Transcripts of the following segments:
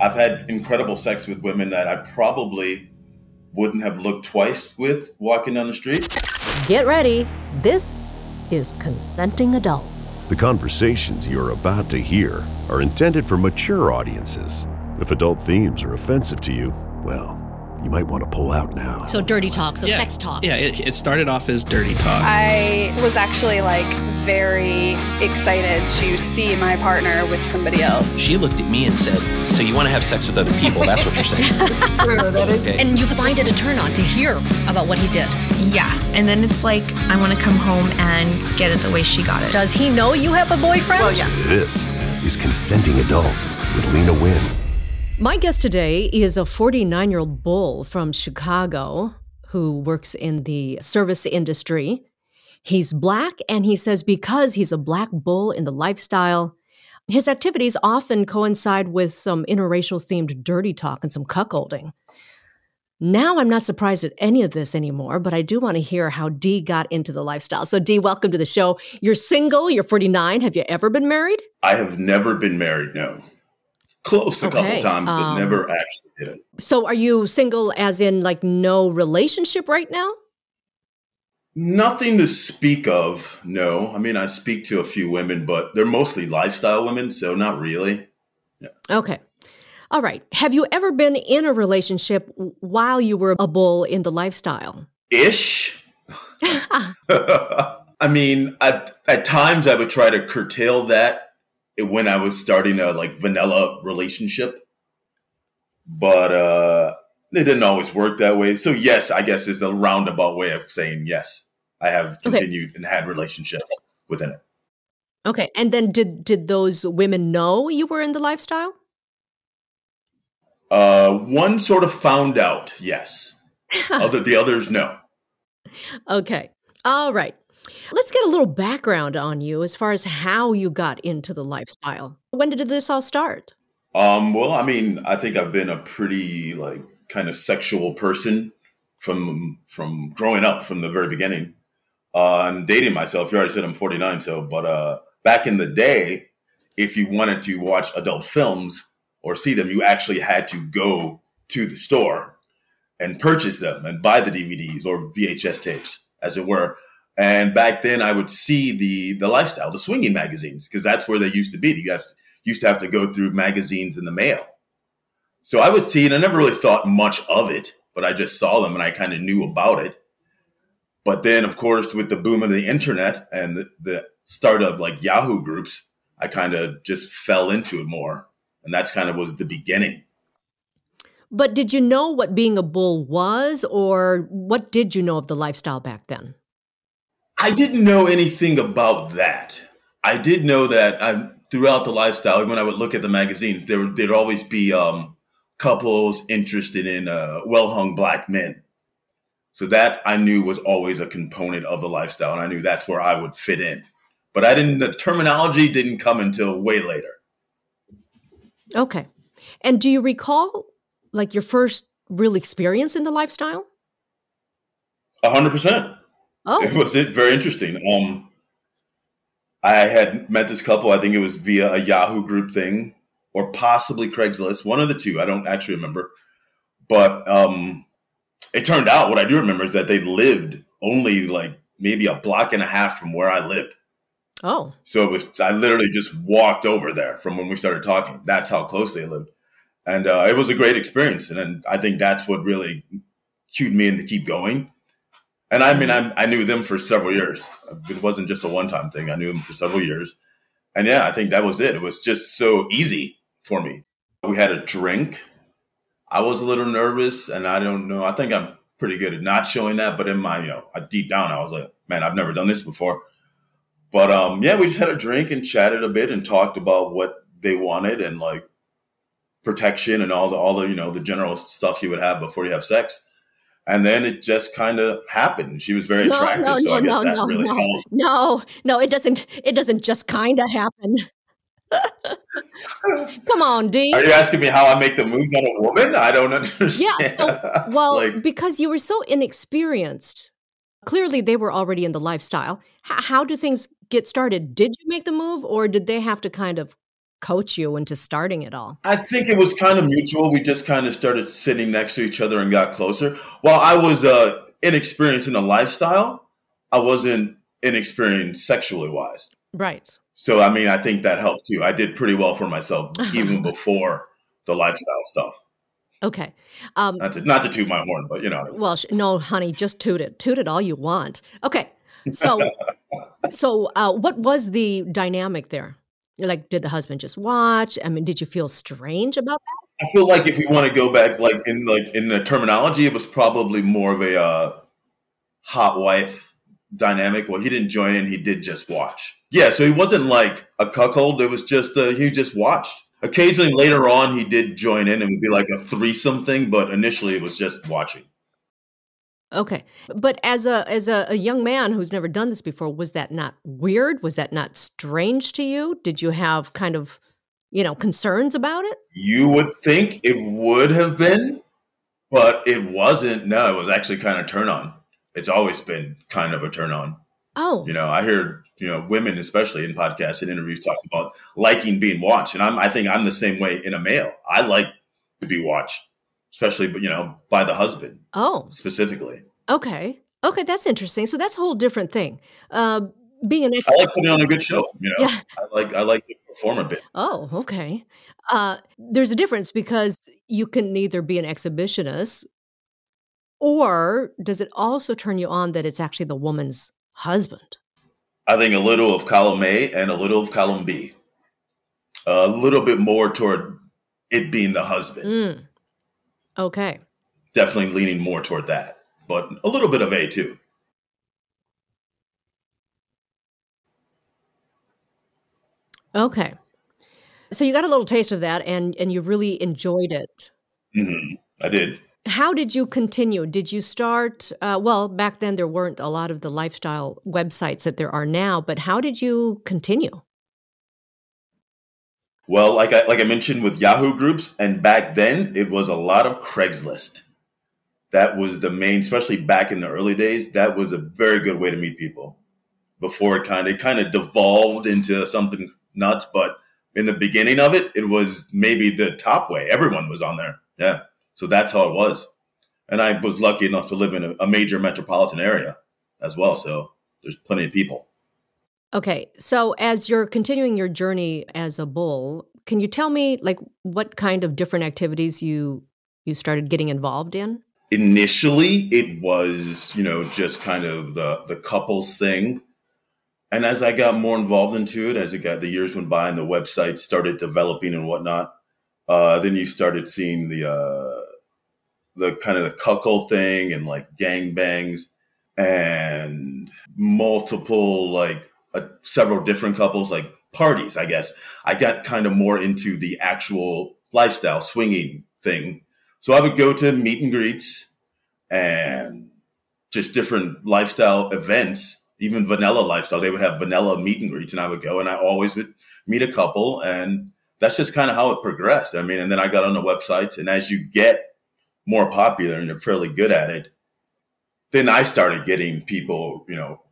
I've had incredible sex with women that I probably wouldn't have looked twice with walking down the street. Get ready. This is Consenting Adults. The conversations you're about to hear are intended for mature audiences. If adult themes are offensive to you, well, you might want to pull out now. So dirty talk, so yeah. sex talk. Yeah, it, it started off as dirty talk. I was actually like very excited to see my partner with somebody else. She looked at me and said, So you want to have sex with other people? That's what you're saying. okay. And you find it a turn on to hear about what he did. Yeah. And then it's like, I want to come home and get it the way she got it. Does he know you have a boyfriend? Well, yes. This is Consenting Adults with Lena Wynn. My guest today is a 49 year old bull from Chicago who works in the service industry. He's black, and he says because he's a black bull in the lifestyle, his activities often coincide with some interracial themed dirty talk and some cuckolding. Now I'm not surprised at any of this anymore, but I do want to hear how Dee got into the lifestyle. So, Dee, welcome to the show. You're single, you're 49. Have you ever been married? I have never been married, no. Close a okay. couple times, but um, never actually did it. So, are you single as in like no relationship right now? Nothing to speak of, no. I mean, I speak to a few women, but they're mostly lifestyle women, so not really. Yeah. Okay. All right. Have you ever been in a relationship while you were a bull in the lifestyle? Ish. I mean, at, at times I would try to curtail that when I was starting a like vanilla relationship, but uh, it didn't always work that way. So yes, I guess is the roundabout way of saying yes. I have continued okay. and had relationships within it. Okay, and then did did those women know you were in the lifestyle? Uh, one sort of found out, yes. Other the others, no. Okay. All right. Let's get a little background on you as far as how you got into the lifestyle. When did this all start? Um, well, I mean, I think I've been a pretty like kind of sexual person from from growing up from the very beginning. Uh, I'm dating myself. You already said I'm 49, so but uh, back in the day, if you wanted to watch adult films, or see them, you actually had to go to the store and purchase them and buy the DVDs or VHS tapes, as it were. And back then, I would see the the lifestyle, the swinging magazines, because that's where they used to be. You have to, used to have to go through magazines in the mail. So I would see, and I never really thought much of it, but I just saw them and I kind of knew about it. But then, of course, with the boom of the internet and the, the start of like Yahoo groups, I kind of just fell into it more and that's kind of was the beginning. But did you know what being a bull was, or what did you know of the lifestyle back then? I didn't know anything about that. I did know that I, um, throughout the lifestyle, when I would look at the magazines, there would there'd always be um, couples interested in uh, well-hung black men. So that I knew was always a component of the lifestyle, and I knew that's where I would fit in. But I didn't. The terminology didn't come until way later. Okay. And do you recall like your first real experience in the lifestyle? A hundred percent. Oh, it was it very interesting. Um, I had met this couple. I think it was via a Yahoo group thing, or possibly Craigslist. One of the two. I don't actually remember. But um, it turned out what I do remember is that they lived only like maybe a block and a half from where I lived. Oh. So it was, I literally just walked over there from when we started talking. That's how close they lived. And uh, it was a great experience. And then I think that's what really cued me in to keep going. And I mean, I, I knew them for several years. It wasn't just a one time thing. I knew them for several years. And yeah, I think that was it. It was just so easy for me. We had a drink. I was a little nervous and I don't know. I think I'm pretty good at not showing that. But in my, you know, deep down, I was like, man, I've never done this before. But um, yeah, we just had a drink and chatted a bit and talked about what they wanted and like protection and all the all the you know the general stuff you would have before you have sex. And then it just kind of happened. She was very no, attractive, no, so no, I guess no, that no, really no, helped. No, no, it doesn't. It doesn't just kind of happen. Come on, Dee. Are you asking me how I make the moves on a woman? I don't understand. Yeah. So, well, like, because you were so inexperienced. Clearly, they were already in the lifestyle. H- how do things get started? Did you make the move or did they have to kind of coach you into starting it all? I think it was kind of mutual. We just kind of started sitting next to each other and got closer. While I was uh, inexperienced in the lifestyle, I wasn't inexperienced sexually wise. Right. So, I mean, I think that helped too. I did pretty well for myself even before the lifestyle stuff. Okay. Um, not, to, not to toot my horn, but you know. Well, sh- no, honey, just toot it. Toot it all you want. Okay. So, so uh, what was the dynamic there? Like, did the husband just watch? I mean, did you feel strange about that? I feel like if we want to go back, like in like in the terminology, it was probably more of a uh, hot wife dynamic. Well, he didn't join in; he did just watch. Yeah, so he wasn't like a cuckold. It was just uh, he just watched. Occasionally, later on, he did join in and would be like a threesome thing, but initially, it was just watching. Okay. But as a as a, a, young man who's never done this before, was that not weird? Was that not strange to you? Did you have kind of, you know, concerns about it? You would think it would have been, but it wasn't. No, it was actually kind of turn on. It's always been kind of a turn on. Oh. You know, I hear, you know, women especially in podcasts and interviews talk about liking being watched. And I'm I think I'm the same way in a male. I like to be watched especially you know by the husband. Oh, specifically. Okay. Okay, that's interesting. So that's a whole different thing. Uh, being an I like putting on a good show. You know, yeah. I like I like to perform a bit. Oh, okay. Uh, there's a difference because you can either be an exhibitionist, or does it also turn you on that it's actually the woman's husband? I think a little of column A and a little of column B. A little bit more toward it being the husband. Mm. Okay. Definitely leaning more toward that, but a little bit of A too. Okay. So you got a little taste of that and and you really enjoyed it. Mm-hmm. I did. How did you continue? Did you start? Uh, well, back then there weren't a lot of the lifestyle websites that there are now, but how did you continue? Well, like I like I mentioned with Yahoo groups, and back then it was a lot of Craigslist. That was the main, especially back in the early days. That was a very good way to meet people. Before it kind of it kind of devolved into something nuts, but in the beginning of it, it was maybe the top way. Everyone was on there. Yeah, so that's how it was. And I was lucky enough to live in a, a major metropolitan area as well. So there's plenty of people. Okay, so as you're continuing your journey as a bull, can you tell me like what kind of different activities you you started getting involved in? Initially, it was, you know, just kind of the the couples thing. And as I got more involved into it, as it got the years went by and the website started developing and whatnot, uh, then you started seeing the uh, the kind of the cuckold thing and like gang bangs and multiple like uh, several different couples, like parties, I guess. I got kind of more into the actual lifestyle swinging thing. So I would go to meet and greets and just different lifestyle events, even vanilla lifestyle. They would have vanilla meet and greets, and I would go and I always would meet a couple. And that's just kind of how it progressed. I mean, and then I got on the websites, and as you get more popular and you're fairly good at it, then I started getting people, you know,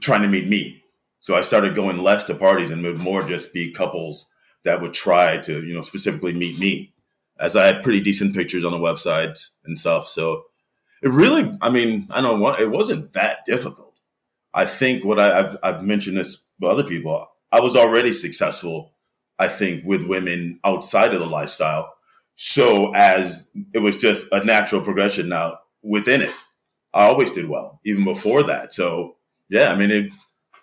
trying to meet me. So I started going less to parties and would more just be couples that would try to, you know, specifically meet me as I had pretty decent pictures on the website and stuff. So it really, I mean, I don't want, it wasn't that difficult. I think what I, have I've mentioned this with other people, I was already successful, I think, with women outside of the lifestyle. So as it was just a natural progression now within it, I always did well, even before that. So yeah, I mean, it,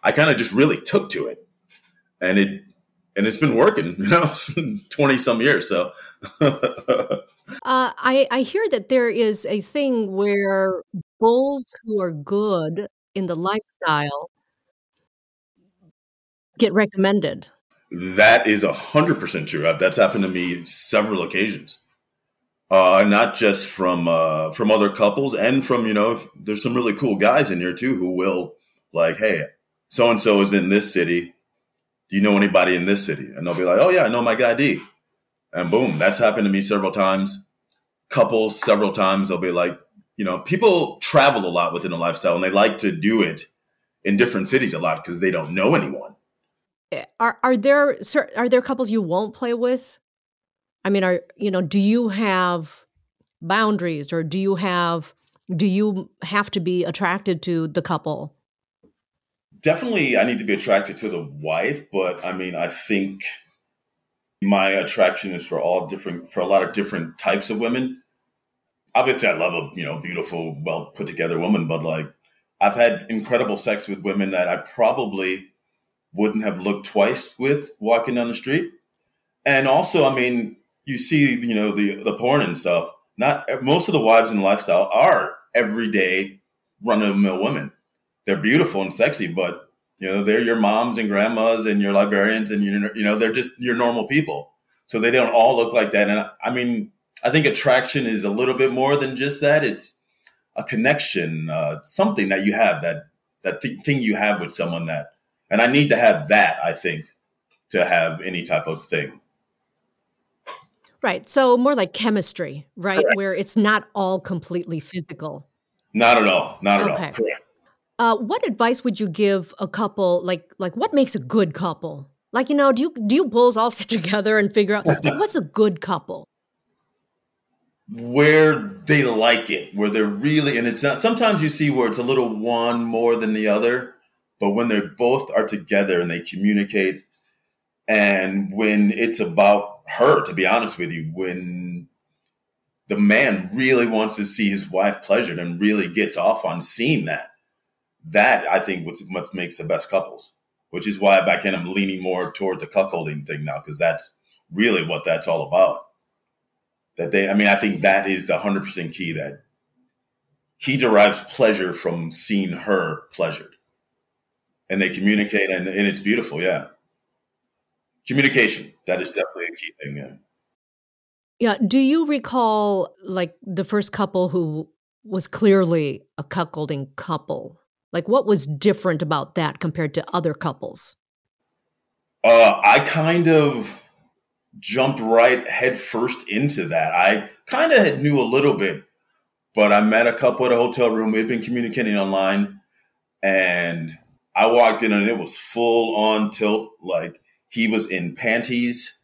I kind of just really took to it, and it and it's been working, you know, twenty some years. So, uh, I I hear that there is a thing where bulls who are good in the lifestyle get recommended. That is a hundred percent true. That's happened to me several occasions. Uh, not just from uh, from other couples and from you know there's some really cool guys in here too who will like, hey, so and so is in this city. Do you know anybody in this city? And they'll be like, oh, yeah, I know my guy D. And boom, that's happened to me several times. Couples, several times, they'll be like, you know, people travel a lot within a lifestyle and they like to do it in different cities a lot because they don't know anyone. Eh, are are there are there couples you won't play with? I mean, are you know, do you have boundaries or do you have do you have to be attracted to the couple? Definitely I need to be attracted to the wife, but I mean, I think my attraction is for all different for a lot of different types of women. Obviously, I love a, you know, beautiful, well put together woman, but like I've had incredible sex with women that I probably wouldn't have looked twice with walking down the street. And also, I mean, you see, you know, the the porn and stuff. Not most of the wives in the lifestyle are everyday run of the mill women. They're beautiful and sexy, but you know, they're your moms and grandmas and your librarians, and you you know, they're just your normal people. So they don't all look like that. And I mean, I think attraction is a little bit more than just that. It's a connection, uh, something that you have that that th- thing you have with someone that, and I need to have that. I think to have any type of thing. Right. So more like chemistry, right? Correct. Where it's not all completely physical. Not at all. Not at okay. all. Correct. Uh, what advice would you give a couple? Like, like what makes a good couple? Like, you know, do you do you bulls all sit together and figure out like, what's a good couple? Where they like it, where they're really, and it's not. Sometimes you see where it's a little one more than the other, but when they both are together and they communicate, and when it's about her, to be honest with you, when the man really wants to see his wife pleasured and really gets off on seeing that, that I think what's what makes the best couples, which is why back in I'm leaning more toward the cuckolding thing now because that's really what that's all about. That they, I mean, I think that is the hundred percent key that he derives pleasure from seeing her pleasured, and they communicate, and, and it's beautiful. Yeah, communication that is definitely a key thing. Yeah. Yeah. Do you recall like the first couple who was clearly a cuckolding couple? Like, what was different about that compared to other couples? Uh, I kind of jumped right head first into that. I kind of knew a little bit, but I met a couple at a hotel room. We'd been communicating online, and I walked in and it was full on tilt. Like he was in panties.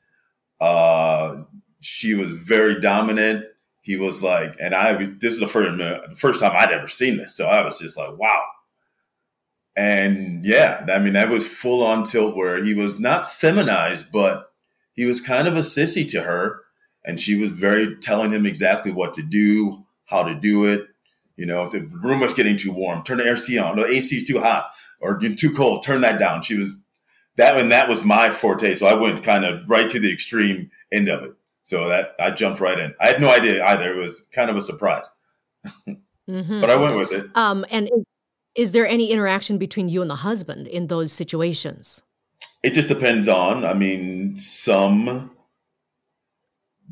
Uh, she was very dominant. He was like, and I this is the first the first time I'd ever seen this, so I was just like, wow. And yeah, I mean, that was full on tilt where he was not feminized, but he was kind of a sissy to her. And she was very telling him exactly what to do, how to do it. You know, if the room was getting too warm, turn the AC on. The AC is too hot or too cold, turn that down. She was that, and that was my forte. So I went kind of right to the extreme end of it. So that I jumped right in. I had no idea either. It was kind of a surprise, mm-hmm. but I went with it. Um, and is there any interaction between you and the husband in those situations? It just depends on. I mean, some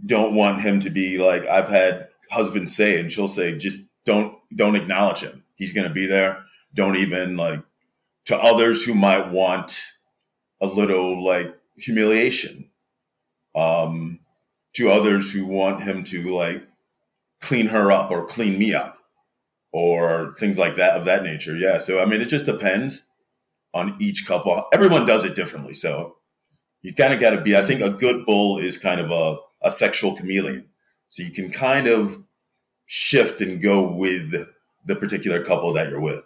don't want him to be like I've had husbands say, and she'll say, just don't don't acknowledge him. He's going to be there. Don't even like to others who might want a little like humiliation. Um, to others who want him to like clean her up or clean me up or things like that of that nature. Yeah. So I mean, it just depends on each couple. Everyone does it differently. So you kind of got to be. I think a good bull is kind of a, a sexual chameleon. So you can kind of shift and go with the particular couple that you're with.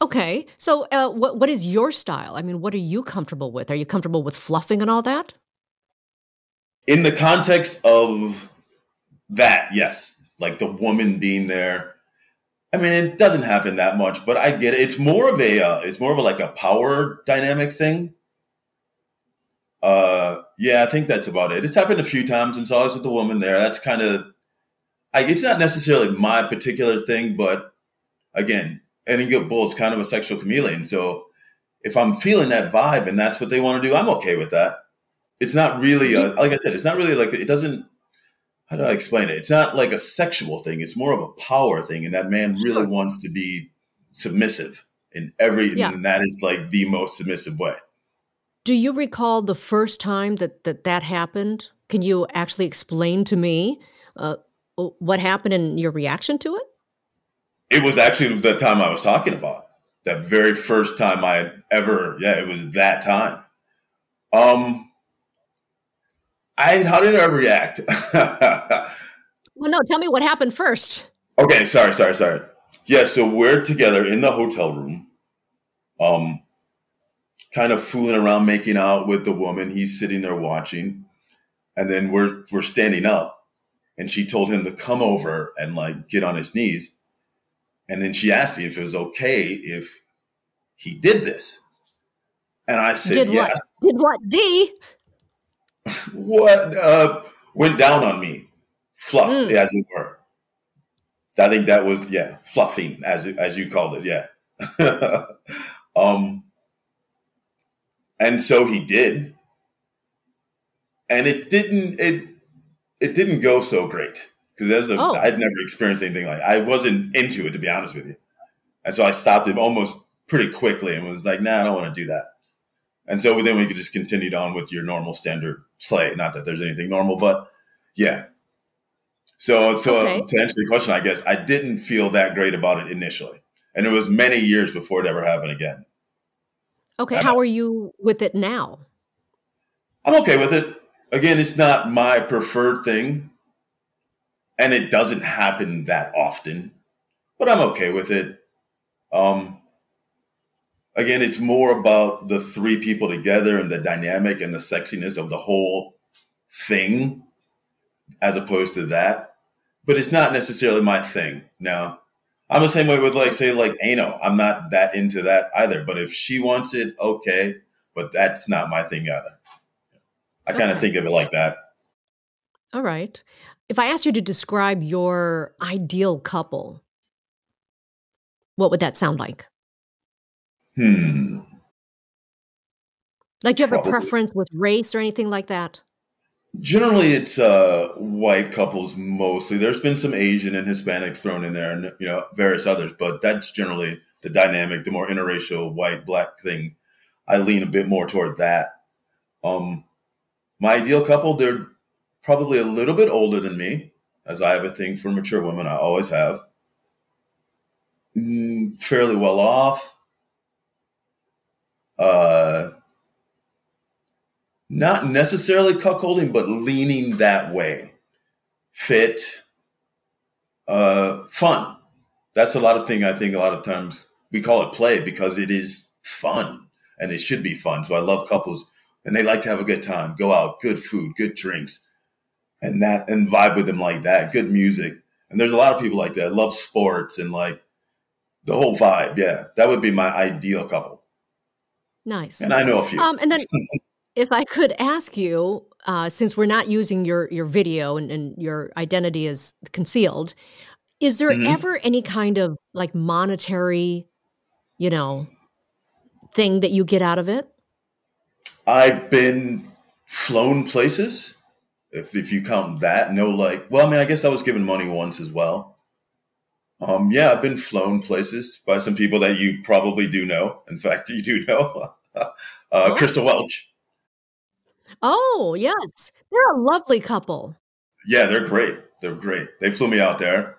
Okay. So, uh, what what is your style? I mean, what are you comfortable with? Are you comfortable with fluffing and all that? In the context of that, yes like the woman being there. I mean, it doesn't happen that much, but I get it. It's more of a, uh, it's more of a, like a power dynamic thing. Uh, yeah, I think that's about it. It's happened a few times, and so I was with the woman there. That's kind of, I it's not necessarily my particular thing, but again, any good bull is kind of a sexual chameleon. So if I'm feeling that vibe and that's what they want to do, I'm okay with that. It's not really, a, like I said, it's not really like it doesn't how do I explain it? It's not like a sexual thing. It's more of a power thing. And that man really wants to be submissive in every, yeah. and that is like the most submissive way. Do you recall the first time that that, that happened? Can you actually explain to me uh, what happened and your reaction to it? It was actually the time I was talking about. That very first time I ever, yeah, it was that time. Um, I how did I react? Well, no, tell me what happened first. okay, sorry, sorry, sorry. Yeah, so we're together in the hotel room, um, kind of fooling around, making out with the woman. He's sitting there watching, and then we're we're standing up, and she told him to come over and like get on his knees, and then she asked me if it was okay if he did this, and I said Did yes. what? Did what? D. what uh, went down on me, fluffed Mm. as it were. I think that was yeah, fluffing as as you called it, yeah. um, and so he did, and it didn't it it didn't go so great because as a Oh. I'd never experienced anything like I wasn't into it to be honest with you, and so I stopped it almost pretty quickly and was like, nah, I don't want to do that. And so then we could just continued on with your normal standard play. Not that there's anything normal, but yeah. So, so Okay. to answer your question, I guess I didn't feel that great about it initially, and it was many years before it ever happened again. Okay, I how are you with it now? I'm okay with it. Again, it's not my preferred thing, and it doesn't happen that often, but I'm okay with it. Um, again, it's more about the three people together and the dynamic and the sexiness of the whole thing, as opposed to that. But it's not necessarily my thing. Now, I'm the same way with like say like Ano. I'm not that into that either. But if she wants it, okay. But that's not my thing either. I kind of Okay. think of it like that. All right. If I asked you to describe your ideal couple, what would that sound like? Hmm. Like, do you have a preference with race or anything like that? Generally, it's uh, white couples mostly. There's been some Asian and Hispanic thrown in there, and you know various others, but that's generally the dynamic. The more interracial white black thing, I lean a bit more toward that. Um, my ideal couple, they're probably a little bit older than me, as I have a thing for mature women. I always have. Mm, fairly well off. Uh, not necessarily cuckolding, but leaning that way. Fit, uh, fun. That's a lot of thing. I think a lot of times we call it play because it is fun and it should be fun. So I love couples and they like to have a good time, go out, good food, good drinks, and that and vibe with them like that. Good music. And there's a lot of people like that. Love sports and like the whole vibe. Yeah, that would be my ideal couple. Nice. And I know a few. Um, and then, if I could ask you, uh, since we're not using your your video and, and your identity is concealed, is there Mhm. ever any kind of like monetary, you know, thing that you get out of it? I've been flown places. If if you count that, no, like, well, I mean, I guess I was given money once as well. Um, yeah, I've been flown places by some people that you probably do know. In fact, you do know, uh, Oh. Crystal Welch. Oh yes, they're a lovely couple. Yeah, they're great. They're great. They flew me out there.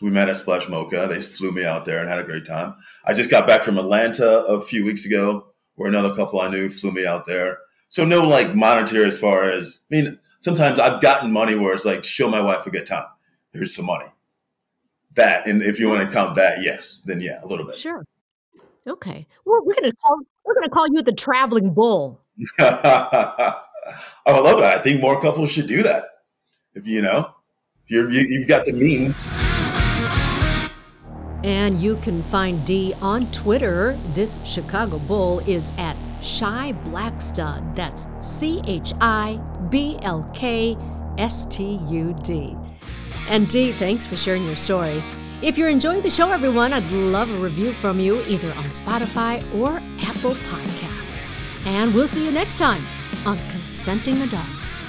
We met at Splash Mocha. They flew me out there and had a great time. I just got back from Atlanta a few weeks ago, where another couple I knew flew me out there. So no like monetary as far as I mean, sometimes I've gotten money where it's like show my wife a good time. Here's some money. That and if you want to count that, yes, then yeah, a little bit. Sure. Okay. Well, we're gonna call we're gonna call you the traveling bull. oh, I love it. I think more couples should do that. If you know, if you're you, you've got the means. And you can find Dee on Twitter. This Chicago Bull is at Shy Black Stud. That's C H I B L K S T U D. And Dee, thanks for sharing your story. If you're enjoying the show, everyone, I'd love a review from you either on Spotify or Apple Podcasts. And we'll see you next time on Consenting Adults.